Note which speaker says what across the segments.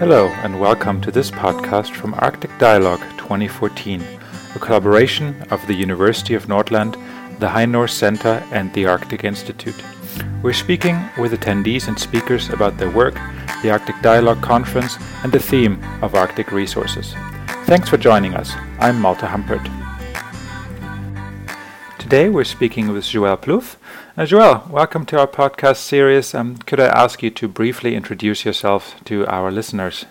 Speaker 1: Hello, and welcome to this podcast from Arctic Dialogue 2014, a collaboration of the University of Nordland, the High North Center, and the Arctic Institute. We're speaking with attendees and speakers about their work, the Arctic Dialogue Conference, and the theme of Arctic resources. Thanks for joining us. I'm Malte Humpert. Today we're speaking with Joël Plouffe. Uh, Joël, welcome to our podcast series. Um, could I ask you to briefly introduce yourself to our listeners?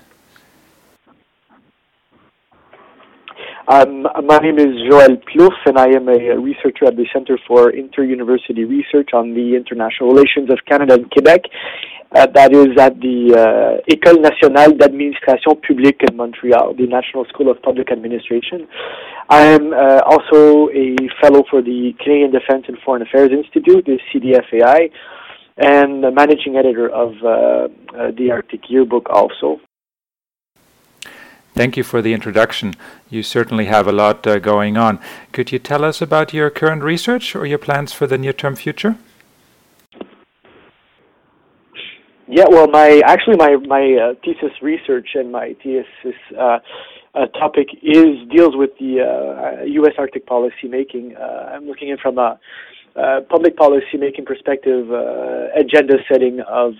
Speaker 2: Um, my name is Joël Plouffe, and I am a researcher at the Center for Inter-University Research on the International Relations of Canada and Quebec. Uh, that is at the uh, École nationale d'administration publique in Montreal, the National School of Public Administration. I am uh, also a fellow for the Canadian Defense and Foreign Affairs Institute, the CDFAI, and the managing editor of uh, uh, the Arctic Yearbook also.
Speaker 1: Thank you for the introduction. You certainly have a lot uh, going on. Could you tell us about your current research or your plans for the near term future?
Speaker 2: Yeah, well, my actually my my uh, thesis research and my thesis uh, uh, topic is deals with the U.S. Uh, Arctic policy making. Uh, I'm looking at from a public policy making perspective, uh, agenda setting of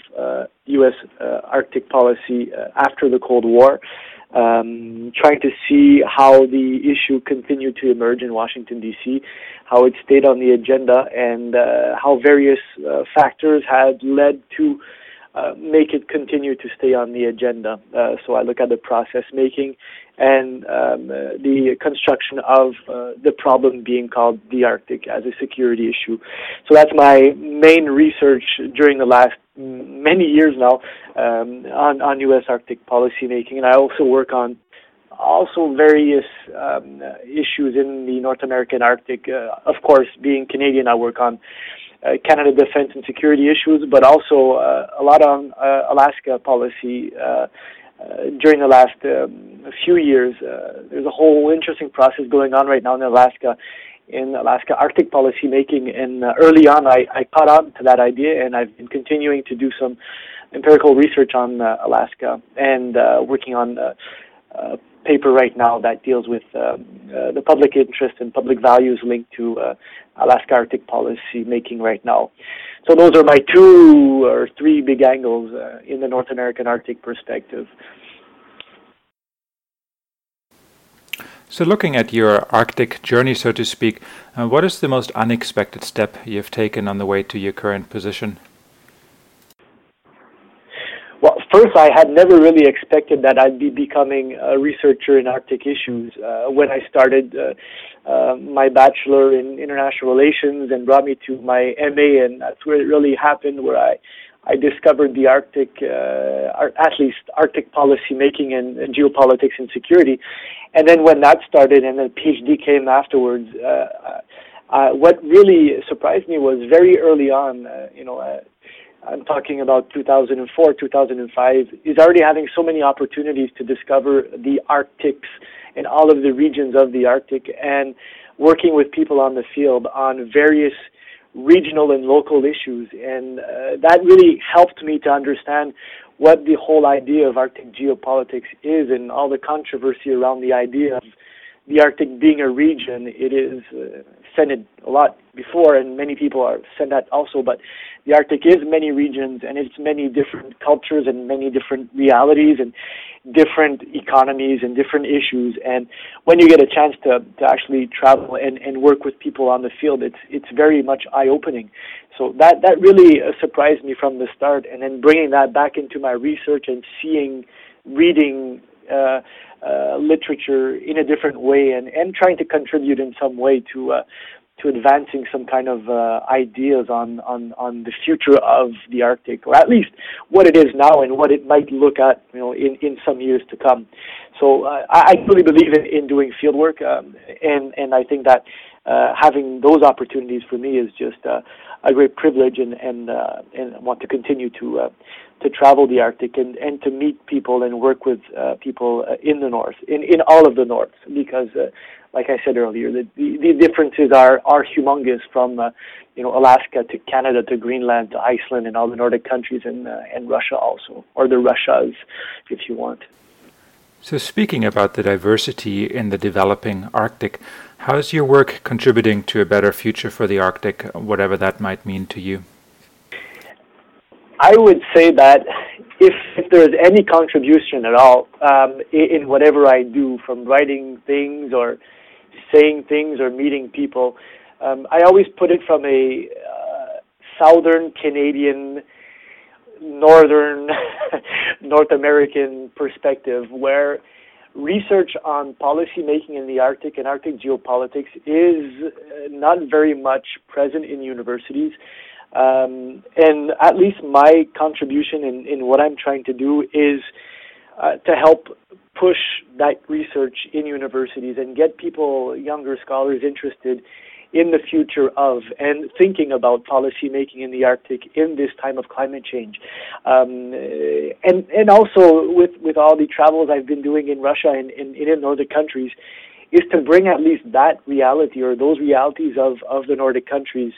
Speaker 2: U.S. Arctic policy after the Cold War. Um, trying to see how the issue continued to emerge in Washington D.C., how it stayed on the agenda, and how various factors had led to uh, make it continue to stay on the agenda. Uh, so I look at the process making and um, uh, the construction of uh, the problem being called the Arctic as a security issue. So that's my main research during the last many years now um, on, on U.S. Arctic policy making, and I also work on also various um, issues in the North American Arctic. Uh, of course, being Canadian, I work on uh, Canada defense and security issues, but also uh, a lot on uh, Alaska policy uh, uh, during the last um, few years. Uh, there's a whole interesting process going on right now in Alaska, in Alaska Arctic policy making. And early on, I, I caught on to that idea, and I've been continuing to do some empirical research on Alaska and working on paper right now that deals with um, uh, the public interest and public values linked to uh, Alaska Arctic policy making right now. So those are my two or three big angles uh, in the North American Arctic perspective.
Speaker 1: So, looking at your Arctic journey, so to speak, uh, what is the most unexpected step you've taken on the way to your current position?
Speaker 2: Well, first, I had never really expected that I'd be becoming a researcher in Arctic issues. Uh, when I started uh, uh, my bachelor in international relations and brought me to my MA, and that's where it really happened, where I I discovered the Arctic, uh, at least Arctic policy making and, and, geopolitics and security. And then when that started, and the PhD came afterwards. Uh, uh, what really surprised me was very early on, you know, I'm talking about 2004, 2005, is already having so many opportunities to discover the Arctics and all of the regions of the Arctic and working with people on the field on various regional and local issues. And uh, that really helped me to understand what the whole idea of Arctic geopolitics is and all the controversy around the idea of the Arctic being a region. It is uh, said it a lot before, and many people are said that also. But the Arctic is many regions, and it's many different cultures and many different realities and different economies and different issues. And when you get a chance to, to actually travel and, and work with people on the field, it's it's very much eye opening. So that that really uh, surprised me from the start, and then bringing that back into my research and seeing, reading. Uh, uh, literature in a different way and, and trying to contribute in some way to uh, to advancing some kind of uh, ideas on, on, on the future of the Arctic, or at least what it is now and what it might look at, you know, in, in some years to come. So uh, I, I really believe in, in doing fieldwork, um, and and I think that uh, having those opportunities for me is just uh, a great privilege, and and uh, and want to continue to uh, to travel the Arctic and, and to meet people and work with uh, people uh, in the north, in, in all of the north, because, uh, like I said earlier, the, the, the differences are, are humongous from, uh, you know, Alaska to Canada to Greenland to Iceland and all the Nordic countries and, uh, and Russia also, or the Russias, if you want.
Speaker 1: So, speaking about the diversity in the developing Arctic, how is your work contributing to a better future for the Arctic, whatever that might mean to you?
Speaker 2: I would say that if, if there's any contribution at all um, in, in, whatever I do, from writing things or saying things or meeting people, um, I always put it from a uh, southern Canadian, northern North American perspective, where research on policy making in the Arctic and Arctic geopolitics is uh, not very much present in universities. Um, and at least my contribution in, in what I'm trying to do is uh, to help push that research in universities and get people, younger scholars, interested in the future of and thinking about policy making in the Arctic in this time of climate change. Um, and and also with, with all the travels I've been doing in Russia and, and, and in other countries, is to bring at least that reality or those realities of, of the Nordic countries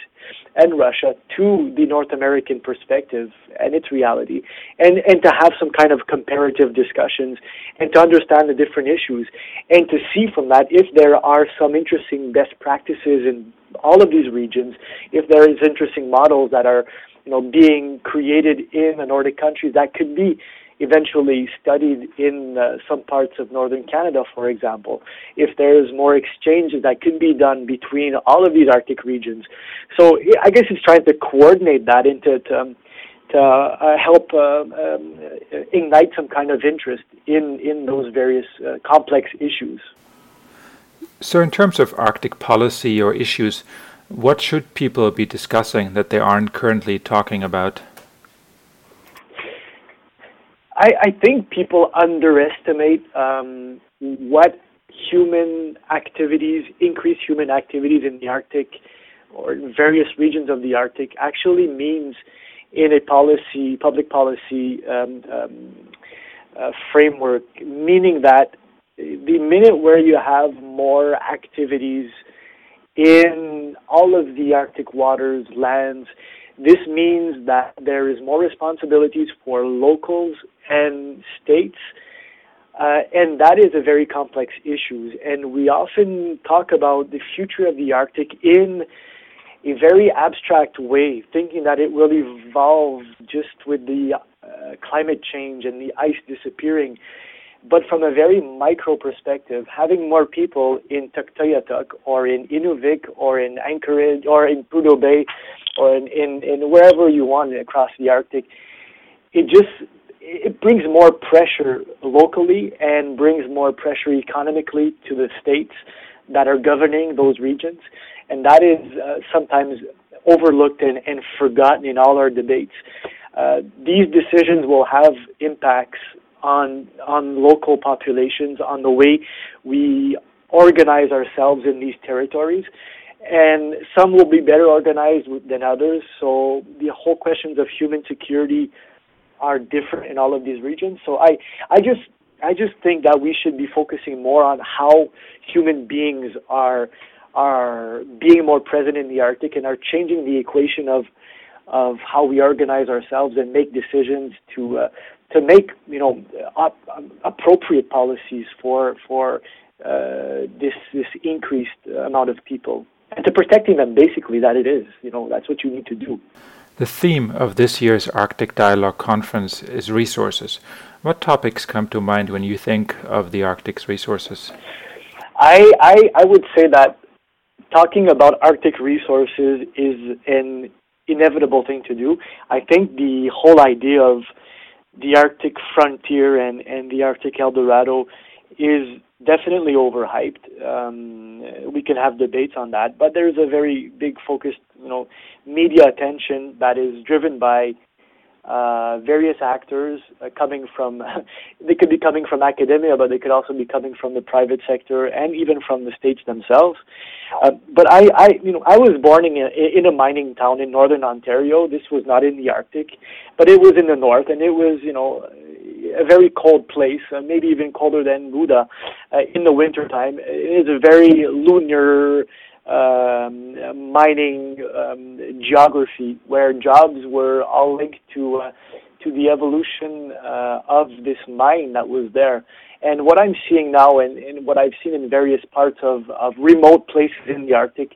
Speaker 2: and Russia to the North American perspective and its reality, and, and to have some kind of comparative discussions and to understand the different issues, and to see from that if there are some interesting best practices in all of these regions, if there is interesting models that are you know being created in the Nordic countries that could be eventually studied in uh, some parts of northern Canada, for example, if there's more exchanges that can be done between all of these Arctic regions. So I guess it's trying to coordinate that into to, um, to uh, help uh, um, ignite some kind of interest in, in those various uh, complex issues.
Speaker 1: So, in terms of Arctic policy or issues, what should people be discussing that they aren't currently talking about?
Speaker 2: I, I think people underestimate um, what human activities, increased human activities in the Arctic or various regions of the Arctic actually means in a policy, public policy um, um, uh, framework, meaning that the minute where you have more activities in all of the Arctic waters, lands, this means that there is more responsibilities for locals and states, uh, and that is a very complex issue. And we often talk about the future of the Arctic in a very abstract way, thinking that it will evolve just with the uh, climate change and the ice disappearing. But from a very micro perspective, having more people in Tuktoyaktuk or in Inuvik or in Anchorage or in Prudhoe Bay or in, in, in wherever you want across the Arctic, it just it brings more pressure locally and brings more pressure economically to the states that are governing those regions, and that is uh, sometimes overlooked and, and forgotten in all our debates. Uh, these decisions will have impacts on on local populations, on the way we organize ourselves in these territories, and some will be better organized than others. So the whole questions of human security are different in all of these regions. So I, I just I just think that we should be focusing more on how human beings are are being more present in the Arctic and are changing the equation of of how we organize ourselves and make decisions to uh, to make you know up, appropriate policies for for uh, this this increased amount of people. And to protecting them basically that it is you know that's what you need to do.
Speaker 1: The theme of this year's arctic dialogue conference is resources. What topics come to mind when you think of the arctic's resources?
Speaker 2: I i, I would say that talking about arctic resources is an inevitable thing to do. I think the whole idea of the arctic frontier and and the arctic eldorado is definitely overhyped. Um, we can have debates on that, but there's a very big focused, you know, media attention that is driven by uh, various actors uh, coming from they could be coming from academia but they could also be coming from the private sector and even from the states themselves. Uh, but I, I you know I was born in a, in a mining town in northern Ontario. This was not in the Arctic but it was in the north and it was you know a very cold place uh, maybe even colder than Bodø uh, in the winter time it is a very lunar um, mining um, geography where jobs were all linked to uh, to the evolution uh, of this mine that was there. And what I'm seeing now, and, and what I've seen in various parts of, of remote places in the Arctic,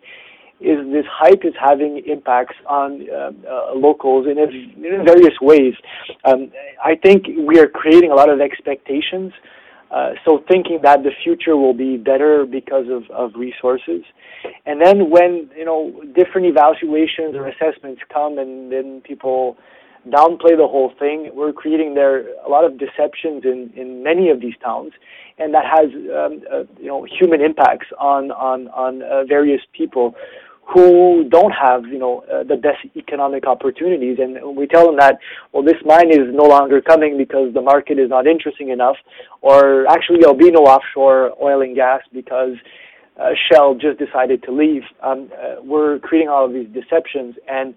Speaker 2: is this hype is having impacts on uh, uh, locals in, in various ways. Um, I think we are creating a lot of expectations uh, so thinking that the future will be better because of, of resources. And then when, you know, different evaluations or assessments come and then people downplay the whole thing, we're creating there a lot of deceptions in, in many of these towns. And that has, um, uh, you know, human impacts on, on, on uh, various people who don't have, you know, uh, the best economic opportunities. And we tell them that, well, this mine is no longer coming because the market is not interesting enough, or actually there'll be no offshore oil and gas because uh, Shell just decided to leave. Um, uh, we're creating all of these deceptions, and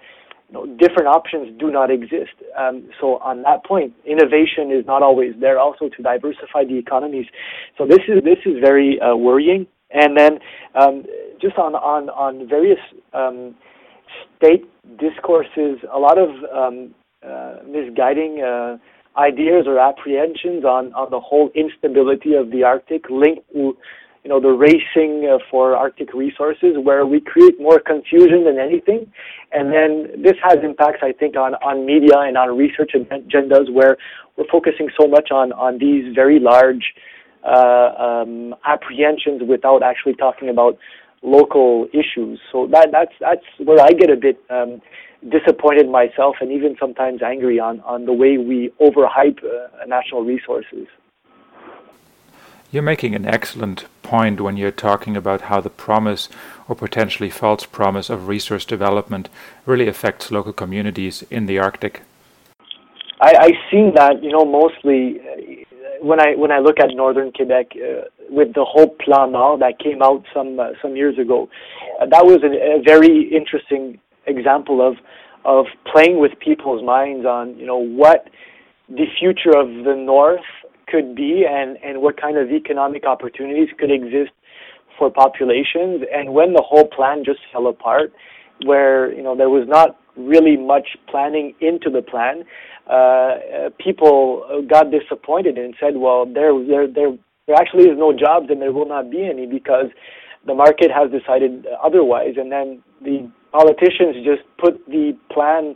Speaker 2: you know, different options do not exist. Um, so on that point, innovation is not always there. Also to diversify the economies. So this is this is very uh, worrying. And then um, just on on on various um, state discourses, a lot of um, uh, misguiding uh, ideas or apprehensions on on the whole instability of the Arctic linked to you know the racing uh, for Arctic resources, where we create more confusion than anything, and then this has impacts, I think, on on media and on research agendas, where we're focusing so much on on these very large uh, um, apprehensions without actually talking about local issues. So that that's that's where I get a bit um, disappointed myself, and even sometimes angry on on the way we overhype uh, national resources.
Speaker 1: You're making an excellent point when you're talking about how the promise or potentially false promise of resource development really affects local communities in the Arctic.
Speaker 2: I, I've seen that, you know, mostly when I when I look at northern Quebec uh, with the whole Plan Nord that came out some uh, some years ago, uh, that was a, a very interesting example of of playing with people's minds on you know what the future of the North could be and and what kind of economic opportunities could exist for populations. And when the whole plan just fell apart, where you know there was not really much planning into the plan, uh, people got disappointed and said, "Well, there, there, there, there actually is no jobs, and there will not be any because the market has decided otherwise." And then the politicians just put the plan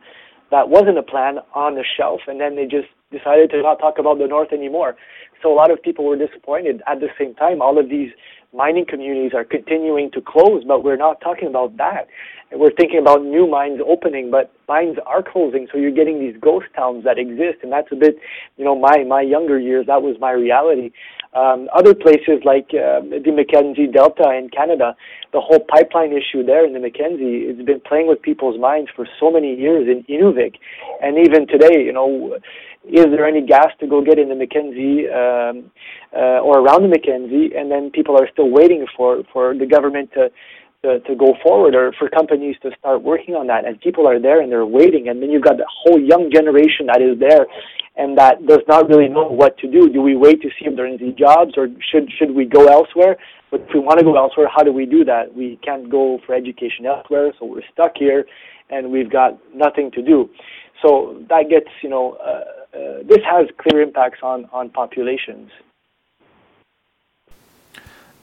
Speaker 2: that wasn't a plan on the shelf, and then they just decided to not talk about the North anymore. So a lot of people were disappointed. At the same time, all of these mining communities are continuing to close, but we're not talking about that. We're thinking about new mines opening, but mines are closing, so you're getting these ghost towns that exist, and that's a bit, you know, my my younger years. That was my reality. Um, other places like uh, the Mackenzie Delta in Canada, the whole pipeline issue there in the Mackenzie, it's been playing with people's minds for so many years in Inuvik, and even today, you know is there any gas to go get in the Mackenzie um, uh, or around the? And then people are still waiting for, for the government to, to, to go forward or for companies to start working on that. And people are there and they're waiting. And then you've got the whole young generation that is there and that does not really know what to do. Do we wait to see if there are any jobs or should, should we go elsewhere? But if we want to go elsewhere, how do we do that? We can't go for education elsewhere, so we're stuck here and we've got nothing to do. So that gets, you know, uh, this has clear impacts on, on populations.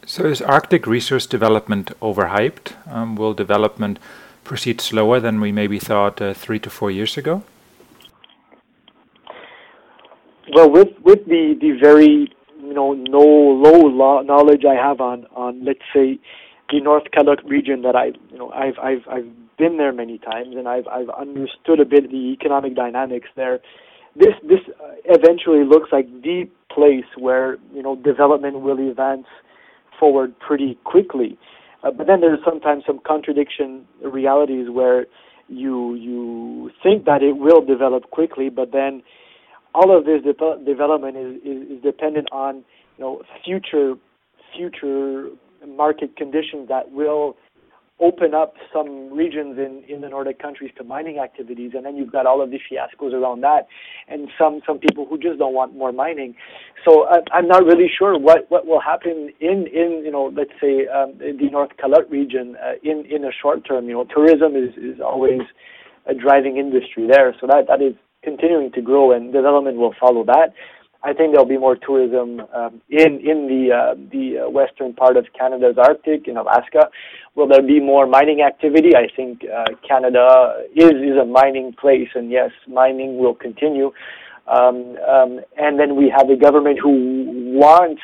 Speaker 1: So is Arctic resource development overhyped? Um, will development proceed slower than we maybe thought uh, three to four years ago?
Speaker 2: Well, with with the, the very you know no low knowledge I have on on let's say the North Calotte region that I you know I've I've I've been there many times and I've I've understood a bit the economic dynamics there this this uh, eventually looks like the place where you know development will advance forward pretty quickly. Uh, but then there's sometimes some contradiction realities where you you think that it will develop quickly, but then all of this de- development is, is, is dependent on you know future future market conditions that will open up some regions in, in the Nordic countries to mining activities, and then you've got all of the fiascos around that, and some some people who just don't want more mining. So uh, I'm not really sure what, what will happen in, in you know let's say um, the North Calotte region uh, in in a short term. You know, tourism is is always a driving industry there, so that that is continuing to grow, and development will follow that. I think there'll be more tourism um, in in the uh, the uh, western part of Canada's Arctic in Alaska. Will there be more mining activity? I think uh, Canada is is a mining place, and yes, mining will continue. Um, um, and then we have a government who wants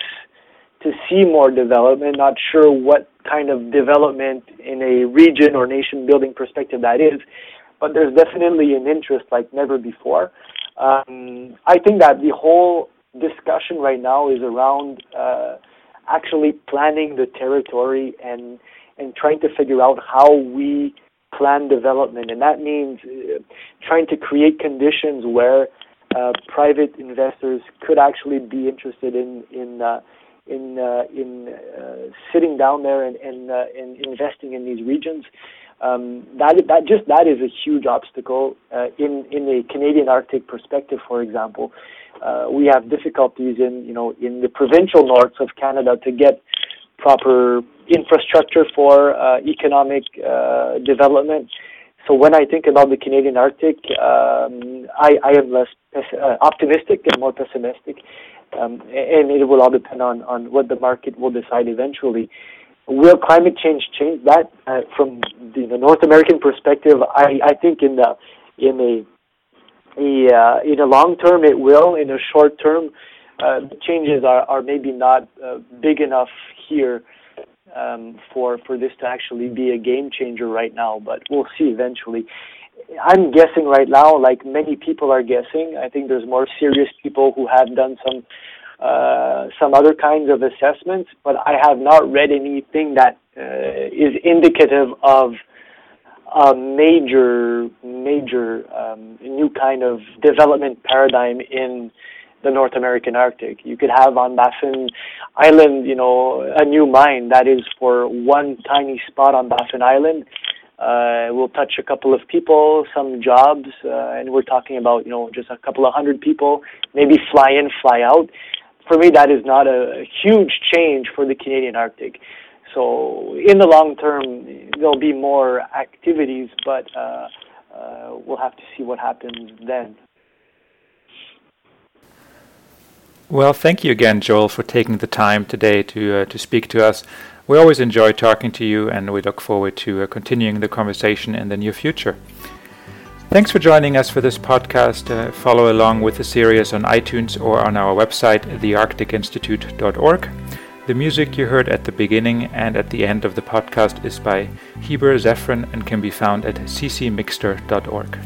Speaker 2: to see more development. Not sure what kind of development in a region or nation building perspective that is, but there's definitely an interest like never before. Um, I think that the whole discussion right now is around uh, actually planning the territory and and trying to figure out how we plan development, and that means uh, trying to create conditions where uh, private investors could actually be interested in in uh, in uh, in uh, sitting down there and and, uh, and investing in these regions um, that that just that is a huge obstacle uh, in in a Canadian Arctic perspective. For example, uh, we have difficulties in you know in the provincial north of Canada to get proper infrastructure for uh, economic uh, development. So when I think about the Canadian Arctic, um, I, I am less uh, optimistic and more pessimistic, um, and it will all depend on on what the market will decide eventually. Will climate change change that? Uh, from the, the, North American perspective, I, I think in the in a, uh, in a long term it will. In a short term, uh, the changes are, are maybe not uh, big enough here um, for for this to actually be a game changer right now. But we'll see eventually. I'm guessing right now, like many people are guessing. I think there's more serious people who have done some uh, some other kinds of assessments, but I have not read anything that uh, is indicative of a major, major um, new kind of development paradigm in the North American Arctic. You could have on Baffin Island, you know, a new mine that is for one tiny spot on Baffin Island. Uh, will touch a couple of people, some jobs, uh, and we're talking about you know just a couple of hundred people, maybe fly in, fly out for me, that is not a huge change for the Canadian Arctic. So in the long term, there'll be more activities, but uh, uh, we'll have to see what happens then.
Speaker 1: Well, thank you again, Joel, for taking the time today to uh, to speak to us. We always enjoy talking to you, and we look forward to uh, continuing the conversation in the near future. Thanks for joining us for this podcast. Uh, follow along with the series on iTunes or on our website, thearcticinstitute.org. The music you heard at the beginning and at the end of the podcast is by Heber Zephyrin and can be found at ccmixter.org.